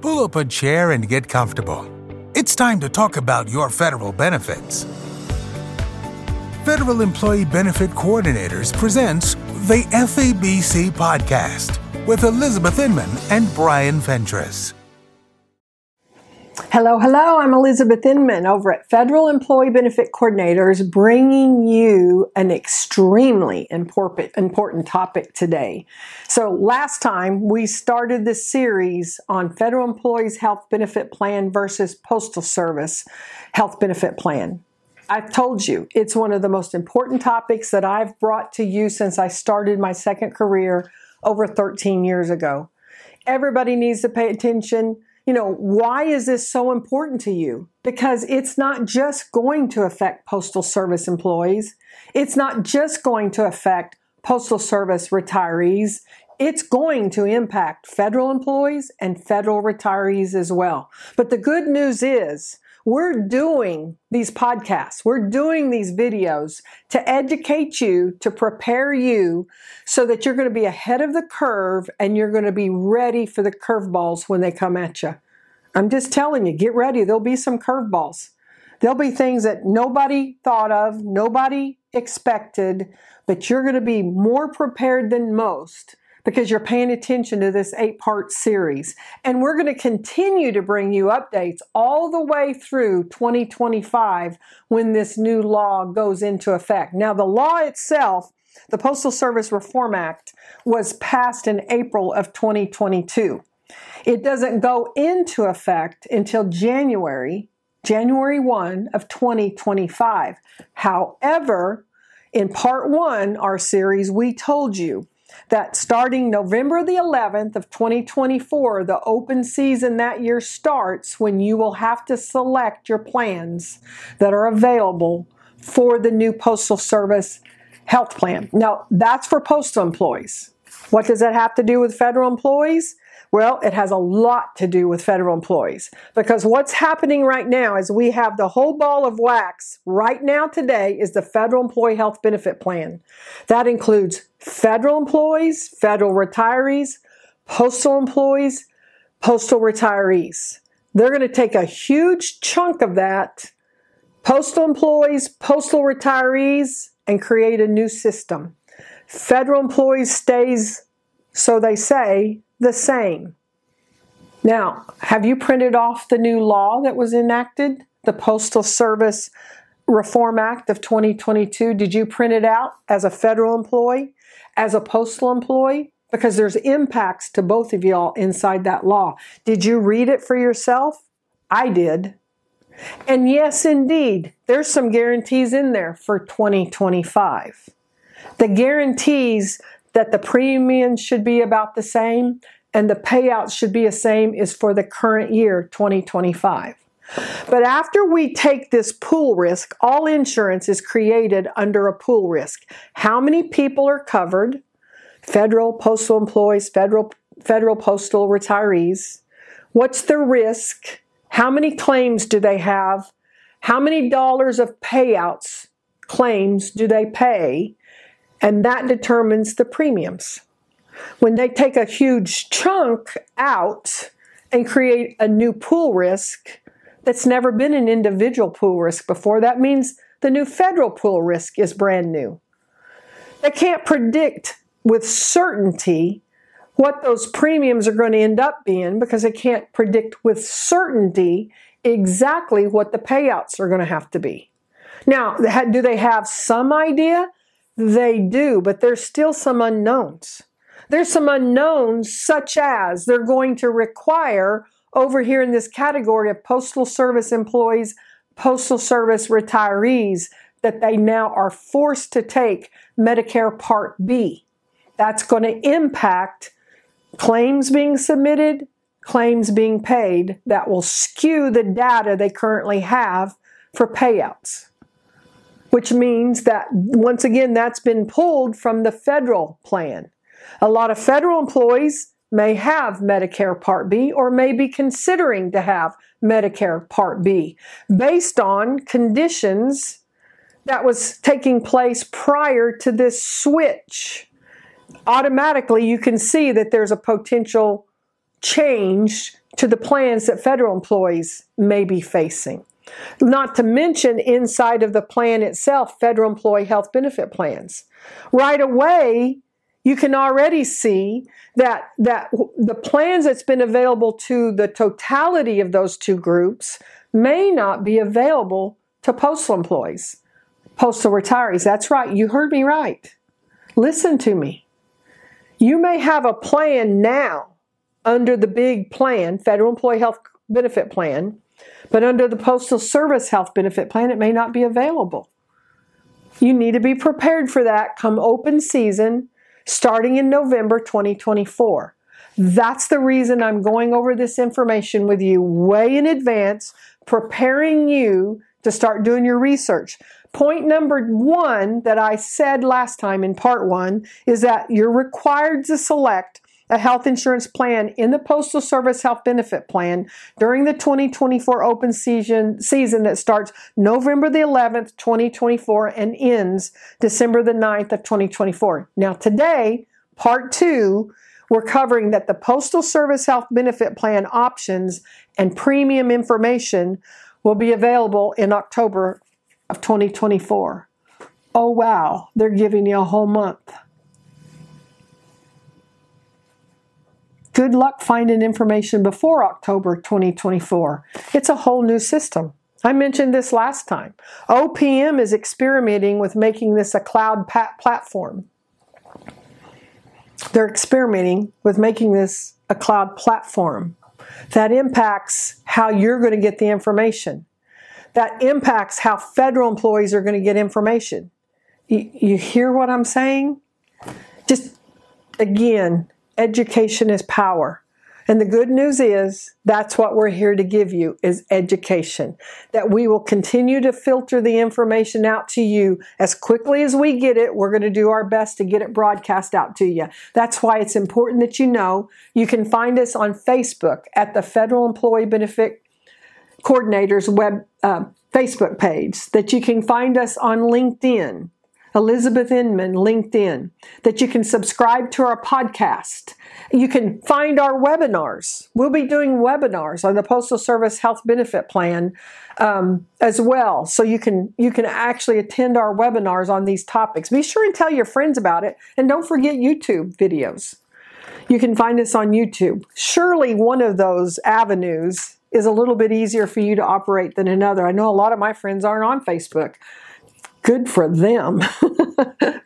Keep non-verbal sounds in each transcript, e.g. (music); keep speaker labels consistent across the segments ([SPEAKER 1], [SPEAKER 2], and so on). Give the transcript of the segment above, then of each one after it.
[SPEAKER 1] Pull up a chair and get comfortable. It's time to talk about your federal benefits. Federal Employee Benefit Coordinators presents the FEBC podcast with Elizabeth Inman and Brian Fentress.
[SPEAKER 2] Hello, hello. I'm Elizabeth Inman over at Federal Employee Benefit Coordinators, bringing you an extremely important, important topic today. So, last time we started this series on Federal Employees Health Benefit Plan versus Postal Service Health Benefit Plan. I've told you it's one of the most important topics that I've brought to you since I started my second career over 13 years ago. Everybody needs to pay attention you know, why is this so important to you? Because it's not just going to affect Postal Service employees. It's not just going to affect Postal Service retirees. It's going to impact federal employees and federal retirees as well. But the good news is we're doing these podcasts, we're doing these videos to educate you, to prepare you so that you're going to be ahead of the curve and you're going to be ready for the curveballs when they come at you. I'm just telling you, get ready. There'll be some curveballs. There'll be things that nobody thought of, nobody expected, but you're going to be more prepared than most because you're paying attention to this eight part series. And we're going to continue to bring you updates all the way through 2025 when this new law goes into effect. Now, the law itself, the Postal Service Reform Act, was passed in April of 2022. It doesn't go into effect until January, January 1 of 2025. However, in part one, our series, we told you that starting November the 11th of 2024, the open season that year starts when you will have to select your plans that are available for the new Postal Service health plan. Now, that's for postal employees. What does that have to do with federal employees? Well, it has a lot to do with federal employees because what's happening right now is we have the whole ball of wax right now today is the federal employee health benefit plan. That includes federal employees, federal retirees, postal employees, postal retirees. They're going to take a huge chunk of that, postal employees, postal retirees, and create a new system. Federal employees stays, so they say, the same. Now, have you printed off the new law that was enacted, the Postal Service Reform Act of 2022? Did you print it out as a federal employee, as a postal employee? Because there's impacts to both of y'all inside that law. Did you read it for yourself? I did. And yes, indeed, there's some guarantees in there for 2025. The guarantees that the premium should be about the same and the payouts should be the same is for the current year 2025. But after we take this pool risk, all insurance is created under a pool risk. How many people are covered? Federal postal employees, federal federal postal retirees. What's the risk? How many claims do they have? How many dollars of payouts claims do they pay? And that determines the premiums. When they take a huge chunk out and create a new pool risk that's never been an individual pool risk before, that means the new federal pool risk is brand new. They can't predict with certainty what those premiums are going to end up being because they can't predict with certainty exactly what the payouts are going to have to be. Now, do they have some idea? They do, but there's still some unknowns. There's some unknowns, such as they're going to require, over here in this category of Postal Service employees, Postal Service retirees, that they now are forced to take Medicare Part B. That's going to impact claims being submitted, claims being paid, that will skew the data they currently have for payouts which means that once again, that's been pulled from the federal plan. A lot of federal employees may have Medicare Part B or may be considering to have Medicare Part B based on conditions that was taking place prior to this switch. Automatically, you can see that there's a potential change to the plans that federal employees may be facing. Not to mention inside of the plan itself, federal employee health benefit plans. Right away, you can already see that that the plans that's been available to the totality of those two groups may not be available to postal employees, postal retirees. That's right, you heard me right. Listen to me. You may have a plan now under the big plan, Federal Employee Health Benefit Plan, but under the Postal Service Health Benefit Plan, it may not be available. You need to be prepared for that come open season starting in November 2024. That's the reason I'm going over this information with you way in advance, preparing you to start doing your research. Point number one that I said last time in part one is that you're required to select a health insurance plan in the Postal Service Health Benefit Plan during the 2024 open season, season that starts November the 11th, 2024 and ends December the 9th of 2024. Now today, part two, we're covering that the Postal Service Health Benefit Plan options and premium information will be available in October of 2024. Oh wow, they're giving you a whole month. Good luck finding information before October 2024. It's a whole new system. I mentioned this last time. OPM is experimenting with making this a cloud platform. They're experimenting with making this a cloud platform that impacts how you're going to get the information. That impacts how federal employees are going to get information. You, you hear what I'm saying? Just again, education is power. And the good news is that's what we're here to give you is education. That we will continue to filter the information out to you as quickly as we get it. We're going to do our best to get it broadcast out to you. That's why it's important that you know you can find us on Facebook at the Federal Employee Benefit Coordinators web uh, Facebook page. That you can find us on LinkedIn Elizabeth Inman, LinkedIn, that you can subscribe to our podcast. You can find our webinars. We'll be doing webinars on the Postal Service Health Benefit Plan um, as well, so you can you can actually attend our webinars on these topics. Be sure and tell your friends about it, and don't forget YouTube videos. You can find us on YouTube. Surely one of those avenues is a little bit easier for you to operate than another. I know a lot of my friends aren't on Facebook good for them. (laughs)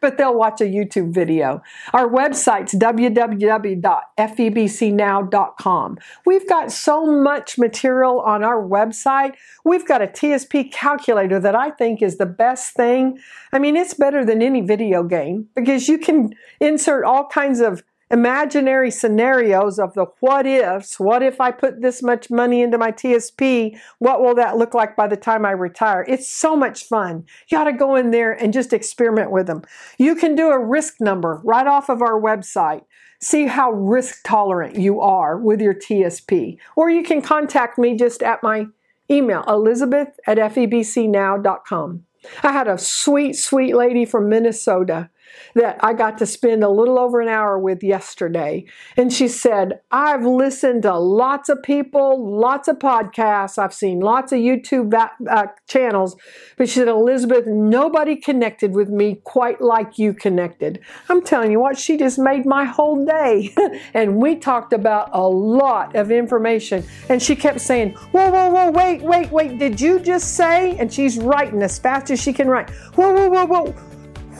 [SPEAKER 2] but they'll watch a YouTube video. Our website's www.febcnow.com. We've got so much material on our website. We've got a TSP calculator that I think is the best thing. I mean, it's better than any video game because you can insert all kinds of imaginary scenarios of the what ifs. What if I put this much money into my TSP? What will that look like by the time I retire? It's so much fun. You ought to go in there and just experiment with them. You can do a risk number right off of our website. See how risk tolerant you are with your TSP. Or you can contact me just at my email, elizabeth at febcnow.com. I had a sweet, sweet lady from Minnesota that I got to spend a little over an hour with yesterday. And she said, I've listened to lots of people, lots of podcasts, I've seen lots of YouTube uh, channels, but she said, Elizabeth, nobody connected with me quite like you connected. I'm telling you what, she just made my whole day. (laughs) and we talked about a lot of information. And she kept saying, Whoa, whoa, whoa, wait, wait, wait, did you just say? And she's writing as fast as she can write. Whoa, whoa, whoa, whoa.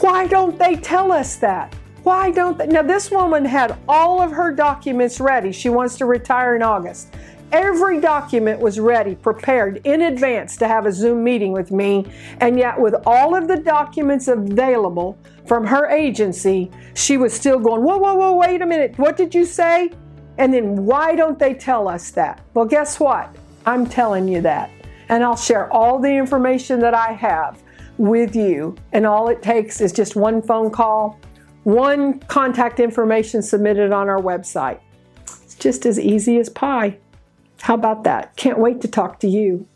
[SPEAKER 2] Why don't they tell us that? Why don't they? Now, this woman had all of her documents ready. She wants to retire in August. Every document was ready, prepared in advance to have a Zoom meeting with me. And yet, with all of the documents available from her agency, she was still going, Whoa, whoa, whoa, wait a minute. What did you say? And then, why don't they tell us that? Well, guess what? I'm telling you that. And I'll share all the information that I have with you. And all it takes is just one phone call, one contact information submitted on our website. It's just as easy as pie. How about that? Can't wait to talk to you.